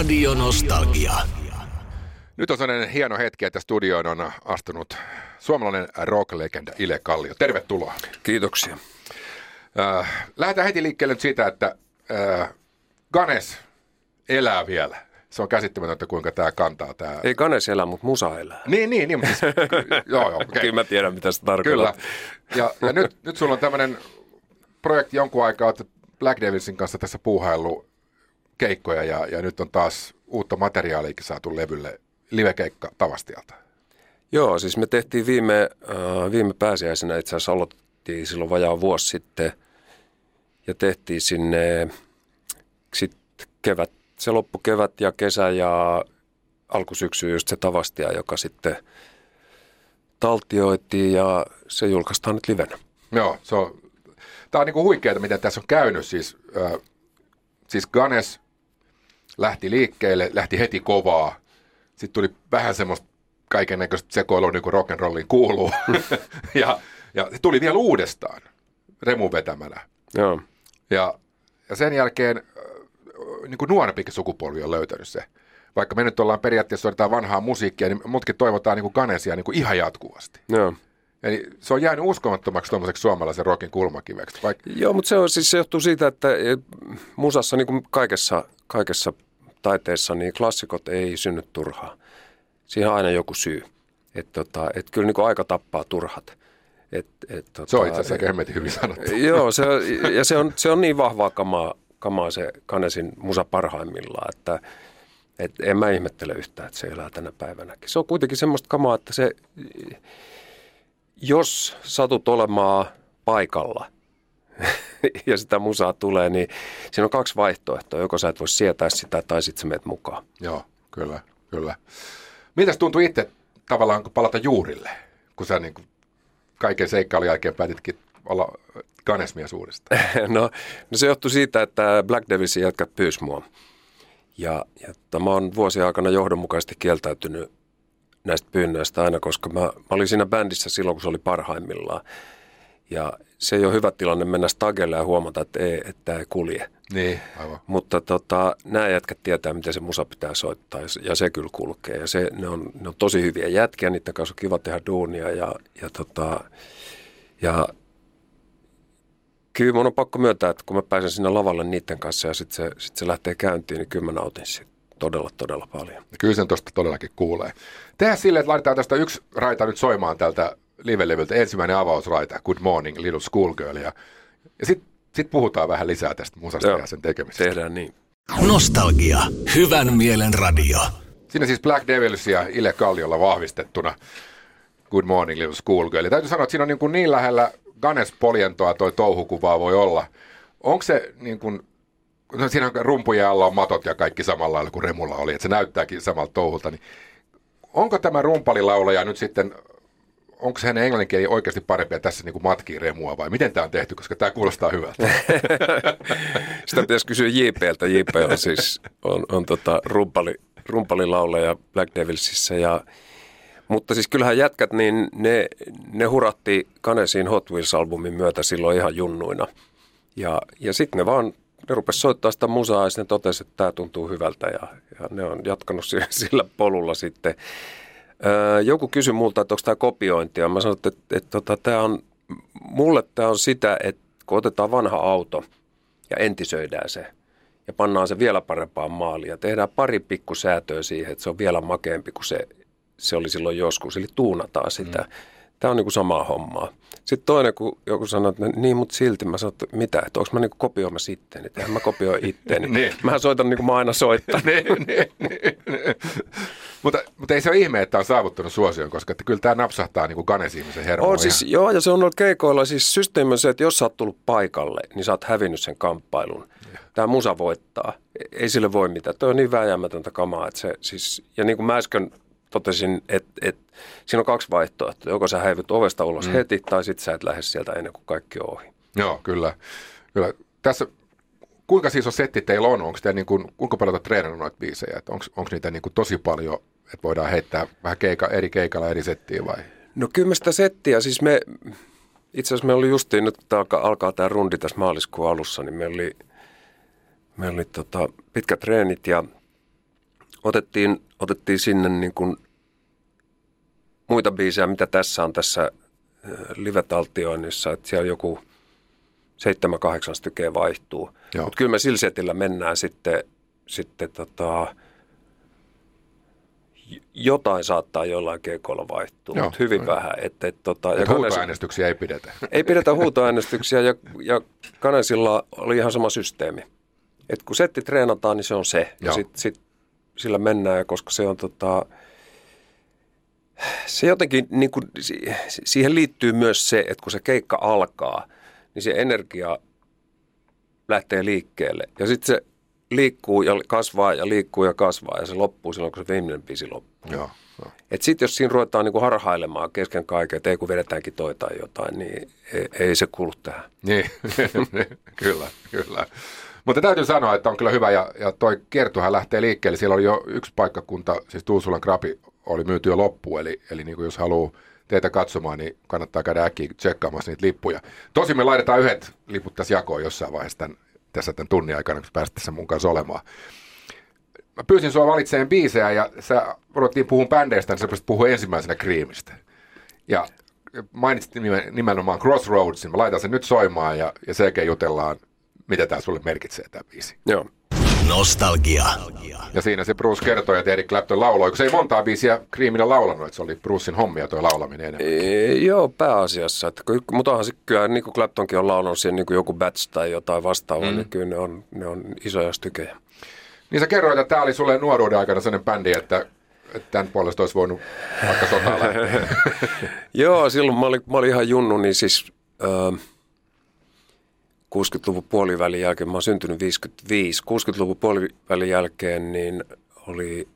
Radio Nostalgia. Nyt on sellainen hieno hetki, että studioon on astunut suomalainen rock-legenda Ile Kallio. Tervetuloa. Kiitoksia. Äh, lähdetään heti liikkeelle nyt siitä, että äh, Ganes elää vielä. Se on käsittämätöntä, kuinka tämä kantaa. Tämä... Ei Ganes elä, mutta musa elää. Niin, niin, niin. Mutta siis, joo, joo, okay. Kyllä mä tiedän, mitä se tarkoittaa. Kyllä. Ja, ja nyt, nyt sulla on tämmöinen projekti jonkun aikaa, että Black Devilsin kanssa tässä puuhaillut keikkoja ja, ja nyt on taas uutta materiaalia saatu levylle livekeikka Tavastialta. Joo, siis me tehtiin viime, äh, viime pääsiäisenä, itse asiassa aloitettiin silloin vajaa vuosi sitten ja tehtiin sinne sit kevät, se loppu kevät ja kesä ja alkusyksy just se Tavastia, joka sitten taltioitiin ja se julkaistaan nyt livenä. Joo, se on, tämä on niinku huikeaa, miten tässä on käynyt. Siis, äh, siis Ganes lähti liikkeelle, lähti heti kovaa. Sitten tuli vähän semmoista kaiken näköistä sekoilua, niin kuin rock'n'rollin kuuluu. ja, ja se tuli vielä uudestaan Remu vetämänä. Joo. Ja, ja sen jälkeen äh, niin kuin nuorempikin sukupolvi on löytänyt se. Vaikka me nyt ollaan periaatteessa soitetaan vanhaa musiikkia, niin mutkin toivotaan niin kuin Ganesia niin kuin ihan jatkuvasti. Joo. Eli se on jäänyt uskomattomaksi tuommoiseksi suomalaisen rockin kulmakiveksi. Vaikka... Joo, mutta se, on, siis se johtuu siitä, että musassa niin kuin kaikessa, kaikessa taiteessa niin klassikot ei synny turhaa. Siihen on aina joku syy. Että tota, et kyllä niin aika tappaa turhat. Et, et, tota, Se on itse asiassa hemmetin hyvin sanottu. Joo, se, ja se on, se on niin vahvaa kamaa, kamaa se Kanesin musa parhaimmillaan, että et en mä ihmettele yhtään, että se elää tänä päivänäkin. Se on kuitenkin semmoista kamaa, että se, jos satut olemaan paikalla ja sitä musaa tulee, niin siinä on kaksi vaihtoehtoa. Joko sä et voi sietää sitä tai sitten sä meet mukaan. Joo, kyllä, kyllä. Mitäs tuntui itse tavallaan kun palata juurille, kun sä niin kuin kaiken seikkailun jälkeen päätitkin olla kanesmies uudestaan? No, no se johtui siitä, että Black Devilsin jätkät pyysi mua. Ja, ja tota, mä oon vuosien aikana johdonmukaisesti kieltäytynyt näistä pyynnöistä aina, koska mä, mä olin siinä bändissä silloin, kun se oli parhaimmillaan. Ja se ei ole hyvä tilanne mennä stagelle ja huomata, että ei, että tämä ei kulje. Niin, aivan. Mutta tota, nämä jätkät tietää, miten se musa pitää soittaa ja se- kyllä kulkee. Ja se, ne, on, ne on tosi hyviä jätkiä, niiden kanssa on kiva tehdä duunia ja, ja, tota, ja kyllä mun on pakko myöntää, että kun mä pääsen sinne lavalle niiden kanssa ja sitten se, sit se lähtee käyntiin, niin kyllä mä nautin siitä todella, todella paljon. Ja Kyllä sen tuosta todellakin kuulee. Tehdään silleen, että laitetaan tästä yksi raita nyt soimaan tältä live-levyltä. Ensimmäinen avausraita, Good Morning, Little Schoolgirl. Ja, ja sitten sit puhutaan vähän lisää tästä musasta Joo. ja sen tekemisestä. Tehdään niin. Nostalgia. Hyvän mielen radio. Siinä siis Black Devils ja Ile Kalliolla vahvistettuna Good Morning Little Schoolgirl. Ja täytyy sanoa, että siinä on niin, kuin niin lähellä Ganes Polientoa toi touhukuvaa voi olla. Onko se niin kuin, no siinä on rumpujen alla on matot ja kaikki samalla lailla kuin Remulla oli, että se näyttääkin samalta touhulta. Niin onko tämä rumpalilaulaja nyt sitten, onko hänen englanninkieli oikeasti parempi ja tässä niin kuin matkii Remua vai miten tämä on tehty, koska tämä kuulostaa hyvältä. Sitä pitäisi kysyä JPltä. JP on siis on, on tota rumpali, rumpalilaulaja Black Devilsissä ja mutta siis kyllähän jätkät, niin ne, ne huratti Kanesiin Hot Wheels-albumin myötä silloin ihan junnuina. Ja, ja sitten ne vaan, ne rupes soittaa sitä musaa ja sitten totesi, että tämä tuntuu hyvältä ja, ja ne on jatkanut sillä polulla sitten. Öö, joku kysyi multa, että onko tämä kopiointia. Mä sanoin, että, että, että tota, tämä on, mulle tämä on sitä, että kun otetaan vanha auto ja entisöidään se ja pannaan se vielä parempaan maaliin ja tehdään pari pikkusäätöä siihen, että se on vielä makeampi kuin se, se oli silloin joskus, eli tuunataan sitä. Mm. Tämä on niin kuin samaa hommaa. Sitten toinen, kun joku sanoo, että niin, mutta silti mä sanon, että mitä, että onko mä niin kopioimassa itteeni, että mä kopioi itteeni. Niin. Mä soitan niin kuin mä aina soittan. niin, niin, niin, mutta, mutta ei se ole ihme, että on saavuttanut suosion, koska että kyllä tämä napsahtaa niin kuin Ganes-ihmisen hermoon. On siis, joo, ja se on ollut keikoilla, siis systeemi se, että jos sä oot tullut paikalle, niin sä oot hävinnyt sen kamppailun. Tämä musa voittaa. ei sille voi mitään. Tuo on niin vääjäämätöntä kamaa, että se siis, ja niin kuin mä äsken totesin, että, että siinä on kaksi vaihtoehtoa. Joko sä häivyt ovesta ulos mm. heti, tai sitten sä et lähde sieltä ennen kuin kaikki on ohi. Joo, kyllä. kyllä. Tässä, kuinka siis on setti teillä on? Onko te niin kuin, kuinka paljon olette treenannut noita biisejä? Onko niitä niin kuin tosi paljon, että voidaan heittää vähän keika, eri keikalla eri settiä vai? No kyllä me sitä settiä, siis me, itse asiassa me oli justiin, nyt kun alkaa, alkaa tämä rundi tässä maaliskuun alussa, niin me oli, me oli tota, pitkät treenit ja otettiin, otettiin sinne niin kuin muita biisejä, mitä tässä on tässä äh, live-taltioinnissa, että siellä joku seitsemän, kahdeksan stykeä vaihtuu. Mutta kyllä me sillä setillä mennään sitten, sitten tota, jotain saattaa jollain keikolla vaihtua, mutta hyvin no. vähän. Et, et, tota, et ja huutoäänestyksiä ei pidetä. Ei pidetä huutoäänestyksiä ja, ja Kanesilla oli ihan sama systeemi. Et kun setti treenataan, niin se on se. Ja sit, sit sillä mennään, koska se on tota, se jotenkin, niin kuin, siihen liittyy myös se, että kun se keikka alkaa, niin se energia lähtee liikkeelle. Ja sitten se liikkuu ja kasvaa ja liikkuu ja kasvaa ja se loppuu silloin, kun se viimeinen biisi loppuu. Joo, joo. Et sitten jos siinä ruvetaan niinku harhailemaan kesken kaiken, että ei kun vedetäänkin toi tai jotain, niin ei, ei se kuulu tähän. Niin, kyllä, kyllä. Mutta täytyy sanoa, että on kyllä hyvä ja, ja toi kiertuhan lähtee liikkeelle. Siellä oli jo yksi paikkakunta, siis Tuusulan krapi oli myyty jo loppuun, eli, eli niin kuin jos haluaa teitä katsomaan, niin kannattaa käydä äkkiä tsekkaamassa niitä lippuja. Tosi me laitetaan yhdet liput tässä jakoon jossain vaiheessa tämän, tässä tämän tunnin aikana, kun päästä tässä mun kanssa olemaan. Mä pyysin sua valitsemaan biisejä ja sä ruvettiin puhua bändeistä, niin sä pystyt puhua ensimmäisenä Creamista. Ja mainitsit nimenomaan Crossroadsin. Mä laitan sen nyt soimaan ja, ja jälkeen jutellaan mitä tämä sulle merkitsee tämä biisi. Joo. Nostalgia. Ja siinä se Bruce kertoi, että Eric Clapton lauloi, kun se ei montaa biisiä Creamillä laulanut, että se oli Brucein hommia tuo laulaminen enemmän. E, joo, pääasiassa. Että, mutta onhan se kyllä, niin kuin Claptonkin on laulanut siihen niin kuin joku Bats tai jotain vastaavaa, mm. niin kyllä ne on, ne on isoja stykejä. Niin sä kerroit, että tämä oli sulle nuoruuden aikana sellainen bändi, että että tämän puolesta olisi voinut vaikka sotaa lähteä. Joo, silloin mä olin, mä olin ihan junnu, niin siis... Äh, 60-luvun puolivälin jälkeen, mä oon syntynyt 55, 60-luvun puolivälin jälkeen niin oli,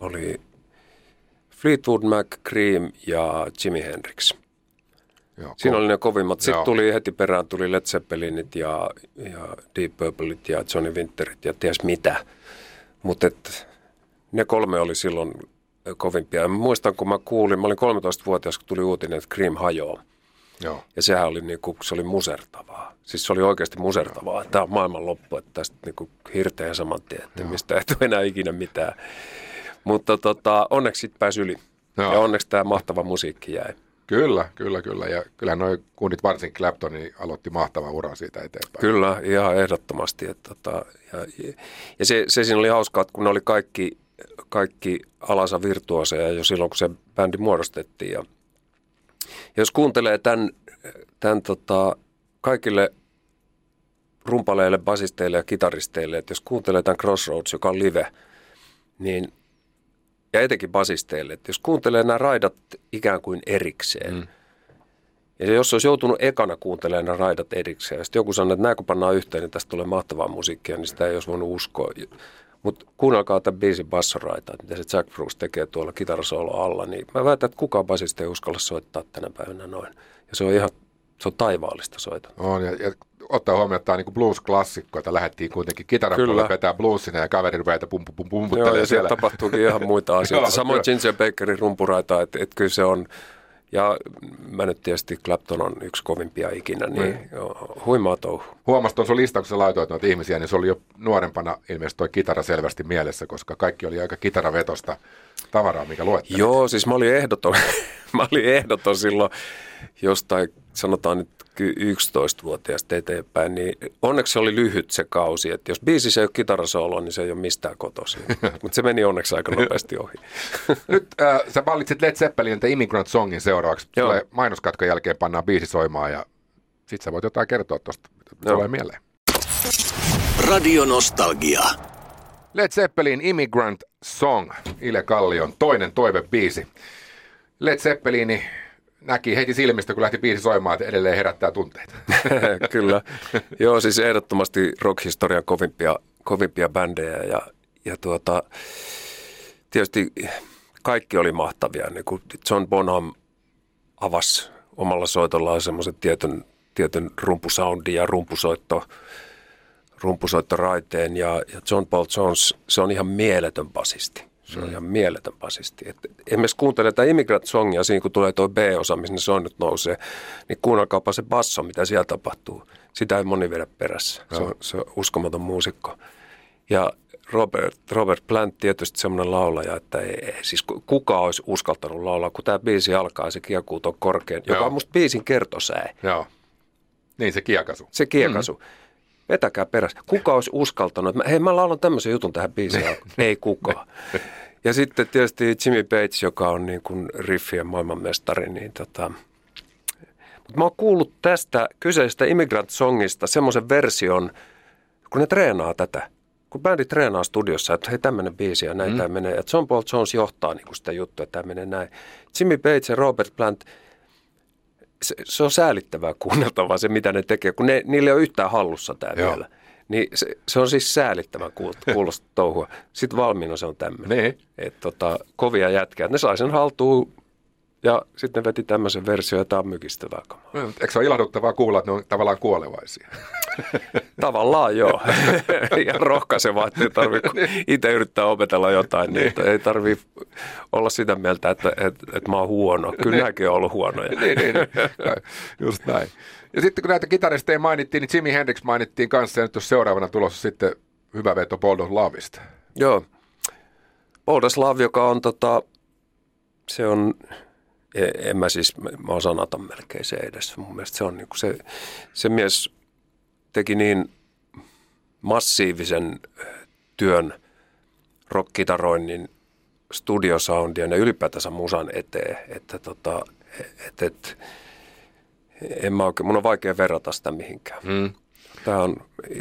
oli Fleetwood Mac, Cream ja Jimi Hendrix. Joo, Siinä oli ne kovimmat. Sitten Joo. tuli heti perään tuli Led Zeppelinit ja, ja Deep Purpleit ja Johnny Winterit ja ties mitä. Mutta ne kolme oli silloin kovimpia. Mä muistan, kun mä kuulin, mä olin 13-vuotias, kun tuli uutinen, että Cream hajoaa. Joo. Ja sehän oli, niin kuin, se oli musertavaa. Siis se oli oikeasti musertavaa. Tämä on maailman loppu, että tästä niin kuin hirteä saman tien, että Joo. mistä ei tule enää ikinä mitään. Mutta tota, onneksi sitten pääsi yli. Joo. Ja onneksi tämä mahtava musiikki jäi. Kyllä, kyllä, kyllä. Ja kyllä noin kunnit, varsinkin Clapton, niin aloitti mahtavan uran siitä eteenpäin. Kyllä, ihan ehdottomasti. Että, tota, ja, ja se, se siinä oli hauskaa, että kun ne oli kaikki, kaikki alansa virtuoseja jo silloin, kun se bändi muodostettiin. Ja jos kuuntelee tämän, tämän tota, kaikille rumpaleille, basisteille ja kitaristeille, että jos kuuntelee tämän Crossroads, joka on live, niin ja etenkin basisteille, että jos kuuntelee nämä raidat ikään kuin erikseen, mm. ja jos olisi joutunut ekana kuuntelemaan nämä raidat erikseen, ja sitten joku sanoo, että nämä kun pannaan yhteen, niin tästä tulee mahtavaa musiikkia, niin sitä ei olisi voinut uskoa. Mutta kuunnelkaa tämän biisin bassoraita, mitä se Jack Bruce tekee tuolla kitarasolo alla, niin mä väitän, että kukaan basista ei uskalla soittaa tänä päivänä noin. Ja se on ihan, se on taivaallista soita. On, ja, ja ottaa huomioon, että tämä on niin blues-klassikko, että lähdettiin kuitenkin kitarapuolella vetää bluesina ja kaveri rupeaa pum, pum, pum, Joo, ja siellä. tapahtuukin ihan muita asioita. Samoin Ginger Bakerin rumpuraita, että, että kyllä se on, ja mä nyt tietysti Clapton on yksi kovimpia ikinä, niin, niin. huimaa touhu. Huomasit tuon sun listan, kun sä laitoit noita ihmisiä, niin se oli jo nuorempana ilmeisesti toi kitara selvästi mielessä, koska kaikki oli aika kitaravetosta tavaraa, mikä luettelit. Joo, siis mä olin ehdoton, mä olin ehdoton silloin jostain, sanotaan nyt 11-vuotiaasta eteenpäin, niin onneksi se oli lyhyt se kausi. Että jos biisissä ei ole kitarasoolo, niin se ei ole mistään kotoisin. Mutta se meni onneksi aika nopeasti ohi. Nyt äh, sä valitsit Led Zeppelin The Immigrant Songin seuraavaksi. Tulee mainoskatkon jälkeen pannaan biisi soimaan ja sit sä voit jotain kertoa tuosta, mitä tulee mieleen. Radio Nostalgia. Led Zeppelin Immigrant Song, Ile Kallion toinen toivebiisi. Led Zeppelini näki heti silmistä, kun lähti biisi soimaan, että edelleen herättää tunteita. Kyllä. Joo, siis ehdottomasti rock-historian kovimpia, kovimpia bändejä ja, ja tuota, tietysti kaikki oli mahtavia. Niin kuin John Bonham avasi omalla soitollaan semmoisen tietyn, tietyn rumpusoundin ja rumpusoitto, rumpusoittoraiteen ja, ja John Paul Jones, se on ihan mieletön basisti. Se on mm. ihan mieletön basisti. Et esimerkiksi kuuntele tätä Immigrant Songia siinä, kun tulee tuo B-osa, missä ne soinnut nousee, niin kuunnelkaapa se basso, mitä siellä tapahtuu. Sitä ei moni vedä perässä. Se on, se on uskomaton muusikko. Ja Robert, Robert Plant tietysti semmoinen laulaja, että ei, siis kuka olisi uskaltanut laulaa, kun tämä biisi alkaa, se kiekuu tuon korkean, joka on musta biisin kertosää. Joo. Niin se kiekasu. Se kiekasu. Mm. Vetäkää perässä. Kuka olisi uskaltanut, että hei mä laulan tämmöisen jutun tähän biisiin. ei kukaan. Ja sitten tietysti Jimmy Bates, joka on niin kuin riffien maailmanmestari, niin tota, mutta mä oon kuullut tästä kyseisestä Immigrant Songista semmoisen version, kun ne treenaa tätä. Kun bändi treenaa studiossa, että hei tämmöinen biisi ja näin mm. tämä menee. Ja John Paul Jones johtaa niin kuin sitä juttua, että tämä menee näin. Jimmy Bates ja Robert Plant, se, se on säälittävää kuunneltavaa se, mitä ne tekee, kun ne, niillä ei ole yhtään hallussa tämä Joo. vielä. Niin se, se on siis säälittävän kuulosta touhua. Sitten valmiina se on tämmöinen. Niin. Että tota, kovia jätkiä. Ne sai sen haltuun ja sitten veti tämmöisen versio, ja tämä on mykistävää kamaa. No, eikö se ole ilahduttavaa kuulla, että ne on tavallaan kuolevaisia? tavallaan joo. ja rohkaisevaa, että ei tarvitse itse yrittää opetella jotain, niin, niin. ei tarvitse olla sitä mieltä, että, että, että mä oon huono. Kyllä niin. nämäkin on ollut huonoja. niin, niin, niin. Just näin. Ja sitten kun näitä kitaristeja mainittiin, niin Jimi Hendrix mainittiin kanssa, ja nyt on seuraavana tulossa sitten hyvä veto Boulder Lavista. Joo. Boulder Slav, joka on tota, se on E, en mä siis, mä osaan sanata melkein se edes. Mun mielestä se on niin kuin se, se mies teki niin massiivisen työn rockkitaroinnin studiosoundien ja ylipäätänsä musan eteen, että tota, et, et, en mä oikein, mun on vaikea verrata sitä mihinkään. Hmm. Tämä on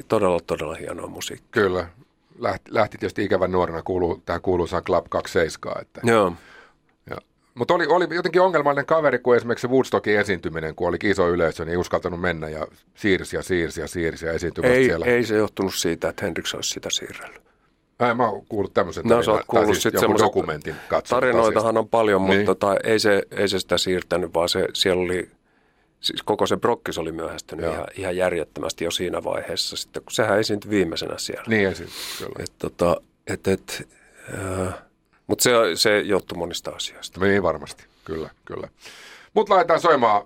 todella, todella hienoa musiikkia. Kyllä. Lähti, lähti tietysti ikävän nuorena kuuluu, tähän kuuluisaan Club 27. Että Joo. Mutta oli, oli jotenkin ongelmallinen kaveri, kun esimerkiksi Woodstockin esiintyminen, kun oli iso yleisö, niin ei uskaltanut mennä ja siirsi ja siirsi ja siirsi ja esiintymät ei, siellä. Ei se johtunut siitä, että Hendrix olisi sitä siirrellyt. Ai, mä oon kuullut tämmöisen no, tarinan, kuullut siis jonkun dokumentin Tarinoitahan on paljon, niin. mutta tota, ei, se, ei se sitä siirtänyt, vaan se, siellä oli, siis koko se brokkis oli myöhästynyt ihan, ihan järjettömästi jo siinä vaiheessa, sitten, kun sehän esiintyi viimeisenä siellä. Niin esiintyi, kyllä. Et, tota, et, et, äh, mutta se, se johtuu monista asioista. Niin varmasti, kyllä, kyllä. Mutta laitetaan soimaan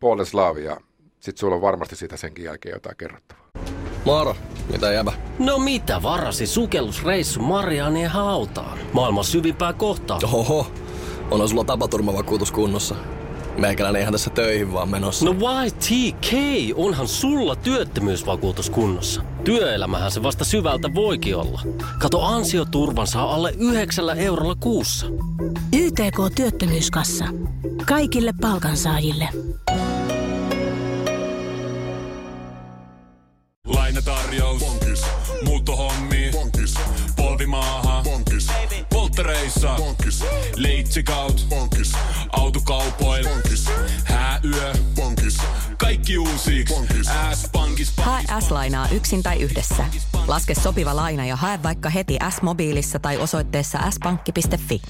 Paul Slavia. Sitten sulla on varmasti siitä senkin jälkeen jotain kerrottavaa. Moro, mitä jäbä? No mitä varasi sukellusreissu Marianien hautaan? Maailman syvimpää kohtaa. Oho, on sulla tapaturmavakuutus kunnossa. Meikäläinen ihan tässä töihin vaan menossa. No why TK? Onhan sulla työttömyysvakuutus kunnossa. Työelämähän se vasta syvältä voikin olla. Kato ansioturvan saa alle 9 eurolla kuussa. YTK Työttömyyskassa. Kaikille palkansaajille. Lainatarjous. Bonkis. Muuttohommi. Bonkis. Polvimaaha. Bonkis. Polttereissa. Bonkis. Leitsikaut. Bonkis. Autokaupoil. Bonkis. Hääyö. Bonkis. Kaikki uusi. S-pankis. Hae S-lainaa yksin tai yhdessä. Laske sopiva laina ja hae vaikka heti S-mobiilissa tai osoitteessa s-pankki.fi.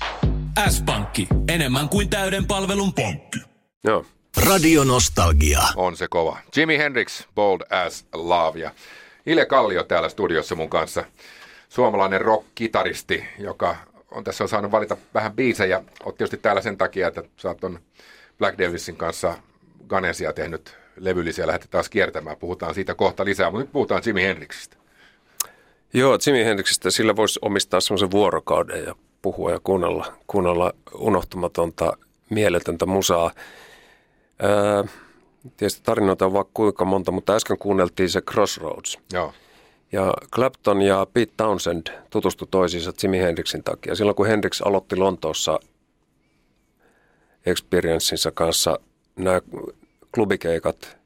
S-pankki. Enemmän kuin täyden palvelun pankki. Joo. Radio Nostalgia. On se kova. Jimi Hendrix, Bold as Love. Ja Ile Kallio täällä studiossa mun kanssa. Suomalainen rock-kitaristi, joka on tässä on saanut valita vähän biisejä. Oot tietysti täällä sen takia, että sä oot on Black Davisin kanssa Ganesia tehnyt levyllisiä, lähdetään taas kiertämään. Puhutaan siitä kohta lisää, mutta nyt puhutaan Jimi Hendrixistä. Joo, Jimi Hendrixistä sillä voisi omistaa semmoisen vuorokauden ja puhua ja kuunnella, kuunnella unohtumatonta, mieletöntä musaa. Öö, tietysti tarinoita on vaikka kuinka monta, mutta äsken kuunneltiin se Crossroads. Joo. Ja Clapton ja Pete Townsend tutustu toisiinsa Jimi Hendrixin takia. Silloin kun Hendrix aloitti Lontoossa Experiencinsa kanssa nämä klubikeikat,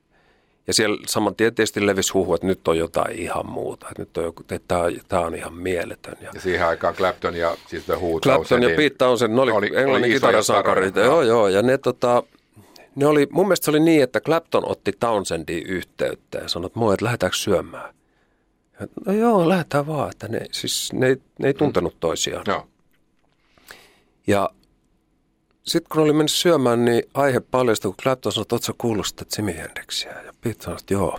ja siellä saman tien tietysti levisi huhu, että nyt on jotain ihan muuta. Että nyt on joku, että tämä, tämä on ihan mieletön. Ja, ja siihen aikaan Clapton ja siis Who Clapton ja Pete Townsend, ne oli, oli englannin kitarasankarit. Joo, joo. Ja ne, tota, ne oli, mun mielestä se oli niin, että Clapton otti Townsendin yhteyttä ja sanoi, että moi, että lähdetäänkö syömään. Ja, no joo, lähdetään vaan, että ne, siis ne, ei- ne ei tuntenut toisiaan. Joo. Ja sitten kun oli mennyt syömään, niin aihe paljastui, kun Clapton sanoi, että ootko kuullut sitä Jimi Hendrixiä? Ja Pete sanoi, että joo.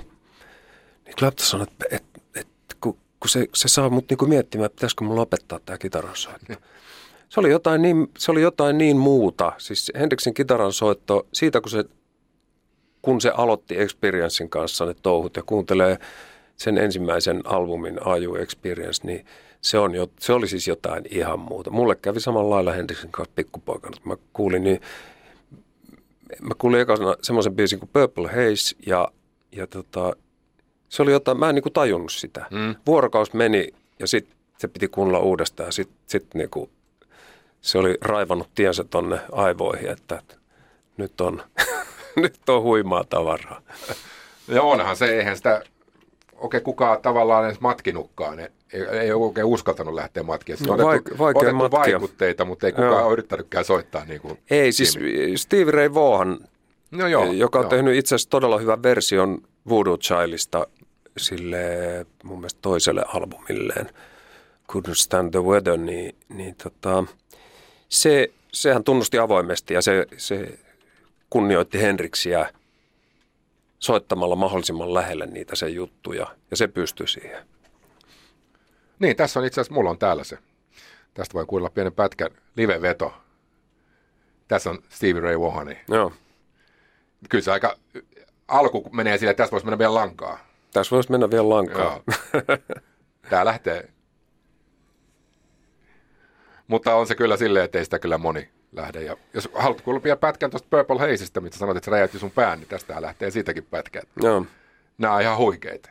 Niin Clapton sanoi, että, että, että kun, kun se, se saa mut niinku miettimään, että pitäisikö mun lopettaa tämä kitaransoitto. Se oli, jotain niin, se oli jotain niin muuta. Siis Hendrixin kitaransoitto, siitä kun se, kun se aloitti Experiencein kanssa ne touhut ja kuuntelee sen ensimmäisen albumin Aju Experience, niin se, on jo, se oli siis jotain ihan muuta. Mulle kävi samalla lailla Hendrixin kanssa pikkupoikana. Kun Mä kuulin, niin mä kuulin ekana semmoisen biisin kuin Purple Haze ja, ja tota, se oli jotain, mä en niinku tajunnut sitä. Mm. Vuorokaus meni ja sitten se piti kuunnella uudestaan ja sitten sit niinku, se oli raivannut tiensä tonne aivoihin, että, että nyt on, nyt on huimaa tavaraa. Ja onhan se, eihän sitä oikein kukaan tavallaan edes matkinutkaan. Ei, ei ole oikein uskaltanut lähteä matkimaan. Siis No, on otettu, vaik- otettu matkia. vaikutteita, mutta ei kukaan Joo. ole yrittänytkään soittaa niin kuin Ei, siis Jimmy. Steve Ray Vaughan, No joo, joka on joo. tehnyt itse asiassa todella hyvän version Voodoo Childista sille mun mielestä toiselle albumilleen, Couldn't Stand the Weather, niin, niin tota, se, sehän tunnusti avoimesti ja se, se kunnioitti Henriksiä soittamalla mahdollisimman lähelle niitä sen juttuja ja se pystyi siihen. Niin, tässä on itse asiassa, mulla on täällä se. Tästä voi kuulla pienen pätkän live-veto. Tässä on Stevie Ray Vaughani. Joo. Kyllä se aika, alku menee sille, että tässä voisi mennä vielä lankaa. Tässä voisi mennä vielä lankaan. Joo. Tää lähtee. Mutta on se kyllä silleen, että ei sitä kyllä moni lähde. Ja jos haluat kuulla vielä pätkän tuosta Purple Hazeista, mitä sanoit, että se räjäytti sun pään, niin tästä lähtee siitäkin pätkä. Joo, Nämä on ihan huikeita.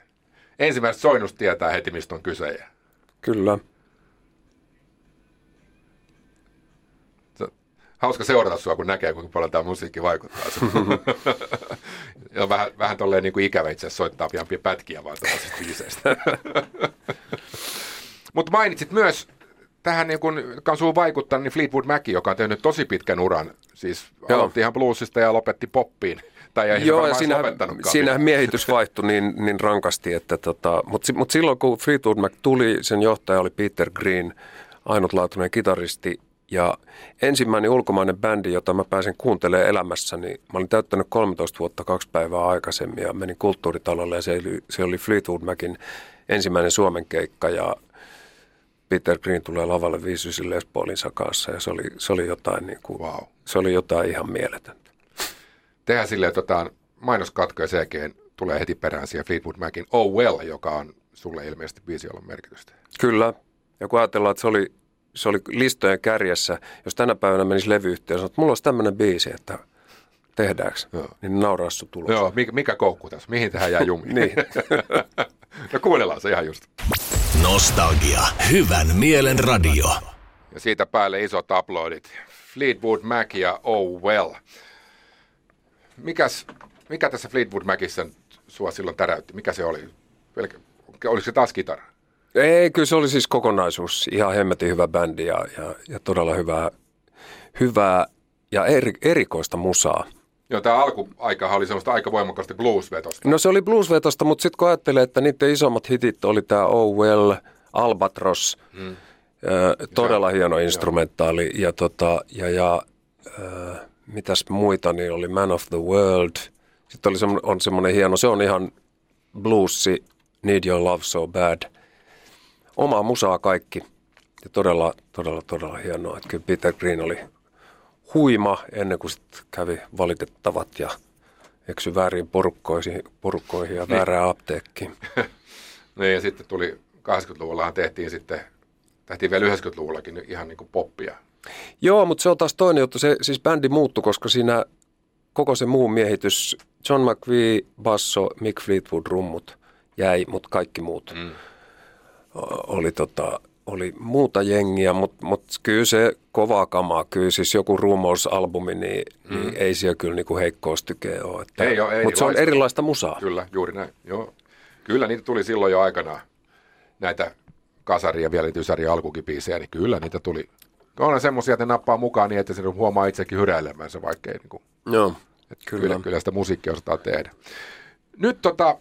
Ensimmäisestä soinnusta tietää heti, mistä on kyse. Kyllä. Hauska seurata sua, kun näkee, kuinka paljon tämä musiikki vaikuttaa. ja vähän, vähän tolleen niin kuin ikävä itse asiassa soittaa pian pätkiä vaan tällaisista biiseistä. Mutta mainitsit myös tähän, niin kun, sinuun vaikuttanut, niin Fleetwood Mac, joka on tehnyt tosi pitkän uran. Siis Joo. aloitti ihan bluesista ja lopetti poppiin. Tai ei Joo, ja siinähän, siinähän miehitys vaihtui niin, niin rankasti, että tota, mutta mut silloin kun Fleetwood Mac tuli, sen johtaja oli Peter Green, ainutlaatuinen kitaristi, ja ensimmäinen ulkomainen bändi, jota mä pääsin kuuntelemaan elämässäni, mä olin täyttänyt 13 vuotta kaksi päivää aikaisemmin ja menin kulttuuritalolle ja se oli, se oli Fleetwood Macin ensimmäinen Suomen keikka ja Peter Green tulee lavalle viisysille Les Paulinsa kanssa ja se oli, se oli jotain niin kuin, Wow. se oli jotain ihan mieletöntä. Tehdään silleen, että otetaan mainoskatko ja sen jälkeen tulee heti perään siihen Fleetwood Macin Oh Well, joka on sulle ilmeisesti biisi, on merkitystä. Kyllä. Ja kun ajatellaan, että se oli, se oli listojen kärjessä, jos tänä päivänä menisi levyyhtiö ja sanoo, että mulla olisi tämmöinen biisi, että tehdäänkö, Joo. niin nauraa sun tulos. Joo, mikä, mikä koukku tässä? Mihin tähän jää jumiin? Niin. no kuunnellaan se ihan just. Nostalgia. Hyvän mielen radio. Ja siitä päälle isot uploadit. Fleetwood Mac ja Oh Well. Mikäs, mikä tässä Fleetwood Macissa sua silloin täräytti? Mikä se oli? Pelkä, oliko se taas kitara? Ei, kyllä se oli siis kokonaisuus. Ihan hemmetin hyvä bändi ja, ja, ja todella hyvää, hyvää ja eri, erikoista musaa. Joo, tämä alkuaikahan oli semmoista aika voimakasta blues-vetosta. No se oli bluesvetosta, mutta sitten kun ajattelee, että niiden isommat hitit oli tämä Oh Well, Albatros, mm. ö, todella hieno instrumentaali ja, tota, ja, ja ö, mitäs muita, niin oli Man of the World. Sitten oli semmo, on semmoinen hieno, se on ihan bluesi, Need Your Love So Bad. Omaa musaa kaikki ja todella, todella, todella hienoa. Että kyllä Peter Green oli huima ennen kuin sit kävi valitettavat ja eksy väärin porukkoihin, porukkoihin ja väärään apteekkiin. Niin, ja sitten tuli 80-luvullahan tehtiin sitten, tehtiin vielä 90-luvullakin ihan niin kuin poppia. Joo, mutta se on taas toinen juttu. Se, siis bändi muuttui, koska siinä koko se muu miehitys, John McVie, basso, Mick Fleetwood, rummut jäi, mutta kaikki muut mm. oli, tota, oli muuta jengiä, mutta mut kyllä se kovaa kamaa, kyllä siis joku Rumors-albumi, niin, mm. niin ei siellä kyllä niinku heikkoustykeä ole. Että, Ei oo, ei mutta se on erilaista. musaa. Kyllä, juuri näin. Joo. Kyllä niitä tuli silloin jo aikanaan, näitä kasari- ja vielä ysäri alkukipiisejä, niin kyllä niitä tuli. On semmoisia, että ne nappaa mukaan niin, että se huomaa itsekin hyräilemänsä, vaikka ei niin kuin, Joo, että kyllä. kyllä. kyllä sitä musiikkia osataan tehdä. Nyt tota,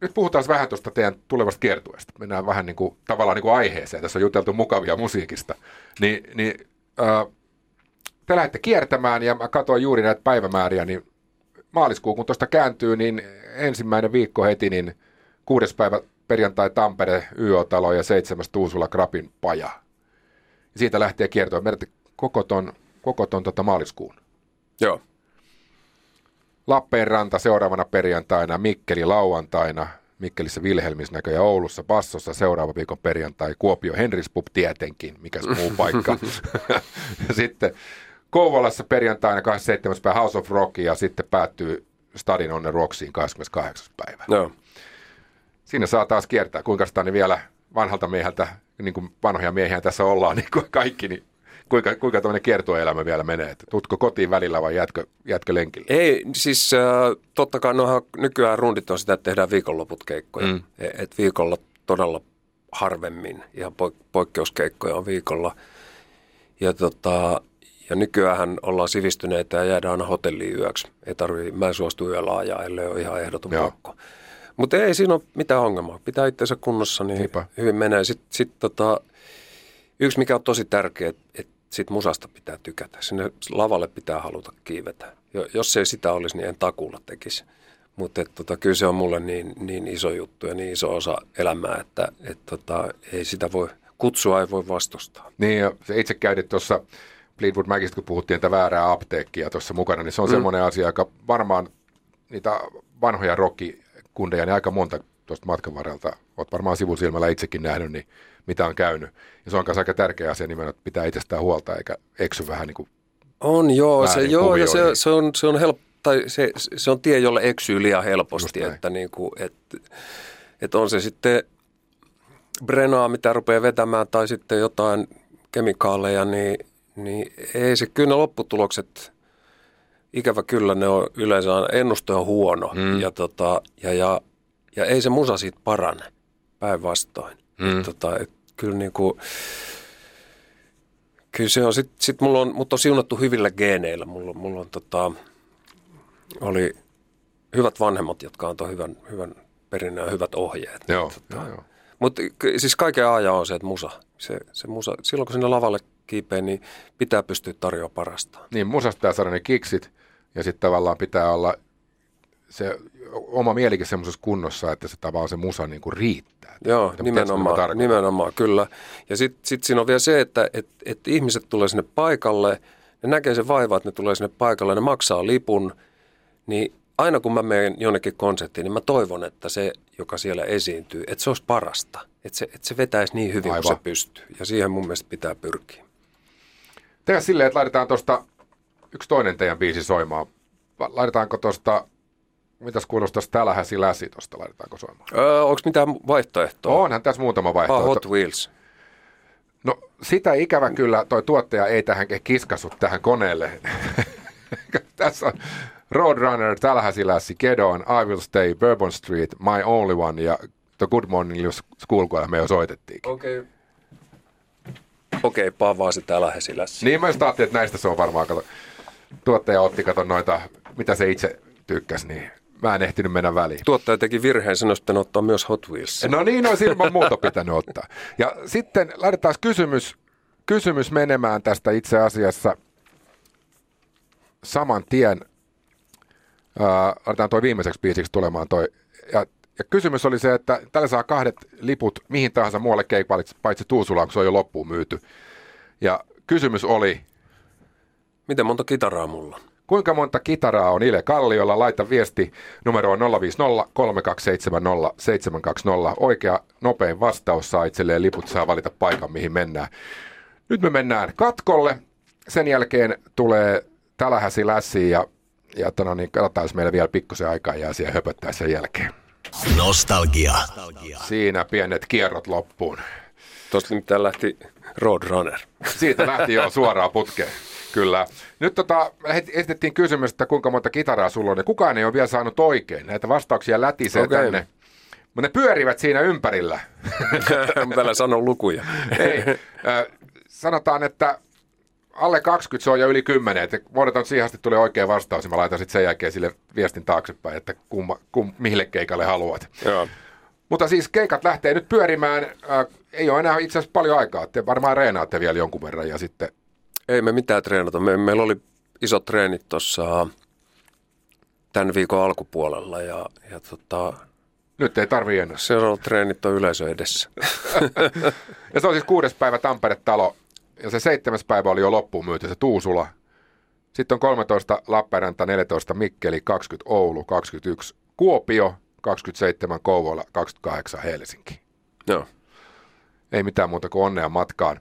nyt puhutaan vähän tuosta teidän tulevasta kiertueesta. Mennään vähän niin kuin, tavallaan niin kuin aiheeseen. Tässä on juteltu mukavia musiikista. Ni, niin äh, te lähdette kiertämään ja mä katsoin juuri näitä päivämääriä, niin maaliskuu kun tuosta kääntyy, niin ensimmäinen viikko heti, niin kuudes päivä perjantai Tampere, YO-talo ja seitsemäs Tuusula Krapin paja. Ja siitä lähtee kiertoon. Menet koko ton, koko ton tota maaliskuun. Joo. Lappeenranta seuraavana perjantaina, Mikkeli lauantaina, Mikkelissä Vilhelmis näköjään Oulussa, Passossa seuraava viikon perjantai, Kuopio Henris Pub tietenkin, mikä muu paikka. sitten Kouvolassa perjantaina 27. päivä House of Rock ja sitten päättyy Stadin onnen Rocksiin 28. päivä. Joo. Siinä saa taas kiertää, kuinka sitä niin vielä vanhalta mieheltä, niin kuin vanhoja miehiä tässä ollaan, niin kuin kaikki, niin kuinka, kuinka tämmöinen kiertueelämä vielä menee? Että Tutko kotiin välillä vai jätkö, jätkö lenkille? Ei, siis äh, totta kai nohan nykyään rundit on sitä, että tehdään viikonloput keikkoja. Mm. Mm. Et viikolla todella harvemmin, ihan poik- poikkeuskeikkoja on viikolla. Ja, tota, ja nykyään ollaan sivistyneitä ja jäädään aina hotelliin yöksi. Ei tarvii, mä en suostu yöllä ajaa, ellei ole ihan ehdoton Joo. pakko. Mutta ei siinä ole mitään ongelmaa. Pitää itseensä kunnossa, niin Niinpä. hyvin menee. Sitten sit, tota, yksi, mikä on tosi tärkeä, että et sit musasta pitää tykätä. Sinne lavalle pitää haluta kiivetä. Jo, jos ei sitä olisi, niin en takuulla tekisi. Mutta tota, kyllä se on mulle niin, niin iso juttu ja niin iso osa elämää, että et, tota, ei sitä voi, kutsua ei voi vastustaa. Niin, ja se itse käytit tuossa Fleetwood Macista, kun puhuttiin tätä väärää apteekkia tuossa mukana, niin se on mm. semmoinen asia, joka varmaan niitä vanhoja rockikundeja, niin aika monta tuosta matkan varrelta, olet varmaan sivusilmällä itsekin nähnyt, niin mitä on käynyt. Ja se on myös aika tärkeä asia nimenomaan, että pitää itsestään huolta, eikä eksy vähän niin kuin On joo, se, joo ja se, se on, se on helppo. Tai se, se on tie, jolle eksyy liian helposti, että, niin kuin, että, että on se sitten Brenaa, mitä rupeaa vetämään, tai sitten jotain kemikaaleja, niin, niin ei se, kyllä ne lopputulokset, ikävä kyllä ne on yleensä, ennuste on huono, mm. ja, tota, ja, ja, ja ei se musa siitä parane, päinvastoin. Mm. Tota, et, kyllä niin kuin, Kyllä se on. Sitten sit mulla on, mut on siunattu hyvillä geeneillä. Mulla, mulla on tota, oli hyvät vanhemmat, jotka antoi hyvän, hyvän perinnön ja hyvät ohjeet. Joo, tota, joo, joo. Mutta siis kaiken ajan on se, että musa. Se, se musa. Silloin kun sinne lavalle kiipee, niin pitää pystyä tarjoamaan parasta. Niin, musasta pitää saada ne kiksit, ja sitten tavallaan pitää olla se oma mielikin semmoisessa kunnossa, että se tavallaan se musa niin kuin riittää. Joo, Mitä- se nimenomaan, nimenomaan, kyllä. Ja sitten sit siinä on vielä se, että et, et ihmiset tulee sinne paikalle, ne näkee sen vaivaa, että ne tulee sinne paikalle, ne maksaa lipun, niin aina kun mä menen jonnekin konserttiin, niin mä toivon, että se, joka siellä esiintyy, että se olisi parasta. Että se, että se vetäisi niin hyvin Aivan. kuin se pystyy. Ja siihen mun mielestä pitää pyrkiä. Tehdään silleen, että laitetaan tuosta yksi toinen teidän biisi soimaan. Laitetaanko tuosta, mitäs kuulostaisi Tälähäsi läsi tuosta, laitetaanko soimaan? Öö, Onko mitään vaihtoehtoa? Onhan tässä muutama Ah, vaihtoehto. Hot Wheels. No sitä ikävä kyllä toi tuottaja ei tähän kiskassu tähän koneelle. Tässä on Roadrunner, Tallahassee Kedon, I Will Stay, Bourbon Street, My Only One ja The Good Morning School, kun me jo soitettiin. Okei. Okay. Okei, okay, pavaa se täällä hesilässä. Niin mä just ajattelin, että näistä se on varmaan, kato, tuottaja otti, kato noita, mitä se itse tykkäsi, niin mä en ehtinyt mennä väliin. Tuottaja teki virheen, sen olisi ottaa myös Hot Wheels. No niin, olisi ilman muuta pitänyt ottaa. Ja sitten laitetaan kysymys, kysymys menemään tästä itse asiassa saman tien. Äh, laitetaan toi viimeiseksi biisiksi tulemaan toi. Ja, ja kysymys oli se, että tällä saa kahdet liput mihin tahansa muualle keikalle, paitsi Tuusulaan, kun se on jo loppuun myyty. Ja kysymys oli, Miten monta kitaraa mulla on? Kuinka monta kitaraa on Ile Kalliolla? Laita viesti numeroon 050 3270 720. Oikea nopein vastaus saa itselleen liput, saa valita paikan mihin mennään. Nyt me mennään katkolle. Sen jälkeen tulee Tälähäsi lässi ja, ja tano, niin katsotaan, jos meillä vielä pikkusen aikaa jää siihen höpöttää sen jälkeen. Nostalgia. Siinä pienet kierrot loppuun. Tuosta nimittäin lähti Roadrunner. Siitä lähti jo suoraan putkeen. Kyllä. Nyt tota, esitettiin kysymys, että kuinka monta kitaraa sulla on, ja kukaan ei ole vielä saanut oikein. Näitä vastauksia lätisee Okei. tänne. Mutta ne pyörivät siinä ympärillä. Täällä sanon lukuja. ei. Sanotaan, että alle 20 se on jo yli 10. Että odotan, että siihen asti tulee oikea vastaus ja mä laitan sitten sen jälkeen sille viestin taaksepäin, että kumma, kum, mille keikalle haluat. Joo. Mutta siis keikat lähtee nyt pyörimään. Äh, ei ole enää itse asiassa paljon aikaa. Te varmaan reenaatte vielä jonkun verran ja sitten Ei me mitään treenata. Me, meillä oli isot treenit tuossa tämän viikon alkupuolella ja, ja tota, nyt ei tarvii enää. seuraavat treenit on yleisö edessä. Ja se on siis kuudes päivä Tampere-talo. Ja se seitsemäs päivä oli jo loppuun myyty, se Tuusula. Sitten on 13 Lappeenranta, 14 Mikkeli, 20 Oulu, 21 Kuopio, 27 Kouvola, 28 Helsinki. Joo. Ei mitään muuta kuin onnea matkaan.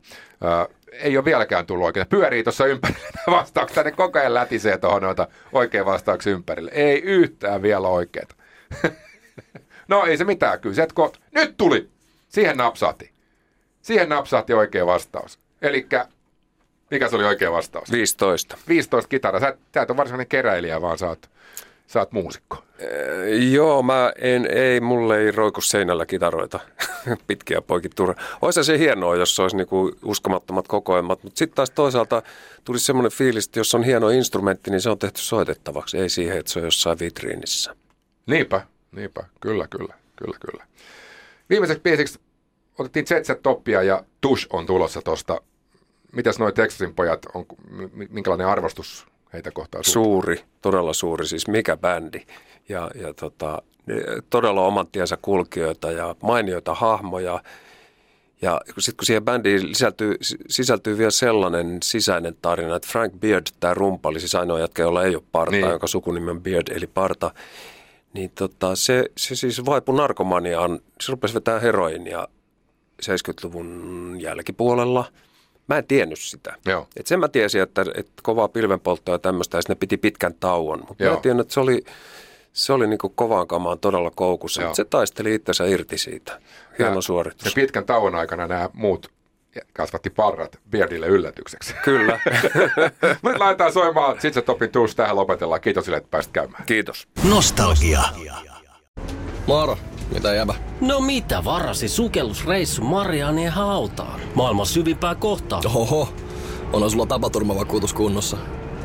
Ei ole vieläkään tullut oikein. Pyörii tuossa ympärillä nämä vastaukset. Ne koko ajan lätisee tuohon noita oikein vastauksia ympärille. Ei yhtään vielä oikeita. no ei se mitään. Kyllä se, ko- nyt tuli. Siihen napsahti. Siihen napsahti oikea vastaus. Eli mikä se oli oikea vastaus? 15. 15 kitaraa. Sä, sä et ole varsinainen keräilijä, vaan sä oot, sä oot muusikko. Joo, mä en, ei, mulle ei roiku seinällä kitaroita pitkiä poikin turha. Olisi se hienoa, jos se olisi niinku uskomattomat kokoelmat, mutta sitten taas toisaalta tuli semmoinen fiilis, että jos on hieno instrumentti, niin se on tehty soitettavaksi, ei siihen, että se on jossain vitriinissä. Niinpä, niinpä. Kyllä, kyllä, kyllä, kyllä. Viimeiseksi biisiksi otettiin ZZ Toppia ja Tush on tulossa tosta. Mitäs noi Texasin pojat, on, mi- minkälainen arvostus heitä kohtaan? Suuri, todella suuri, siis mikä bändi. Ja, ja tota, todella oman tiensä kulkijoita ja mainioita hahmoja. Ja sitten kun siihen bändiin sisältyy, sisältyy vielä sellainen sisäinen tarina, että Frank Beard, tämä rumpali, siis ainoa jätkä, jolla ei ole parta, Niin. jonka sukunimi on Beard, eli parta, niin tota, se, se siis vaipui narkomaniaan. Se rupesi vetämään heroinia 70-luvun jälkipuolella. Mä en tiennyt sitä. Joo. Et sen mä tiesin, että, että kovaa pilvenpolttoa ja tämmöistä, ja ne piti pitkän tauon. Mutta mä tiennyt, että se oli, se oli niinku kovaan kamaan todella koukussa. Joo. Mutta se taisteli itsensä irti siitä. Hieno Ja- suoritus. Ja pitkän tauon aikana nämä muut kasvatti parrat Beardille yllätykseksi. Kyllä. Mutta laitetaan soimaan ZZ Topin Tush. Tähän lopetellaan. Kiitos sille, että pääsit käymään. Kiitos. Nostalgia. Moro, mitä jäbä? No mitä varasi sukellusreissu Marianien hautaan? Maailman syvimpää kohtaa. Oho, on sulla tapaturmavakuutus kunnossa.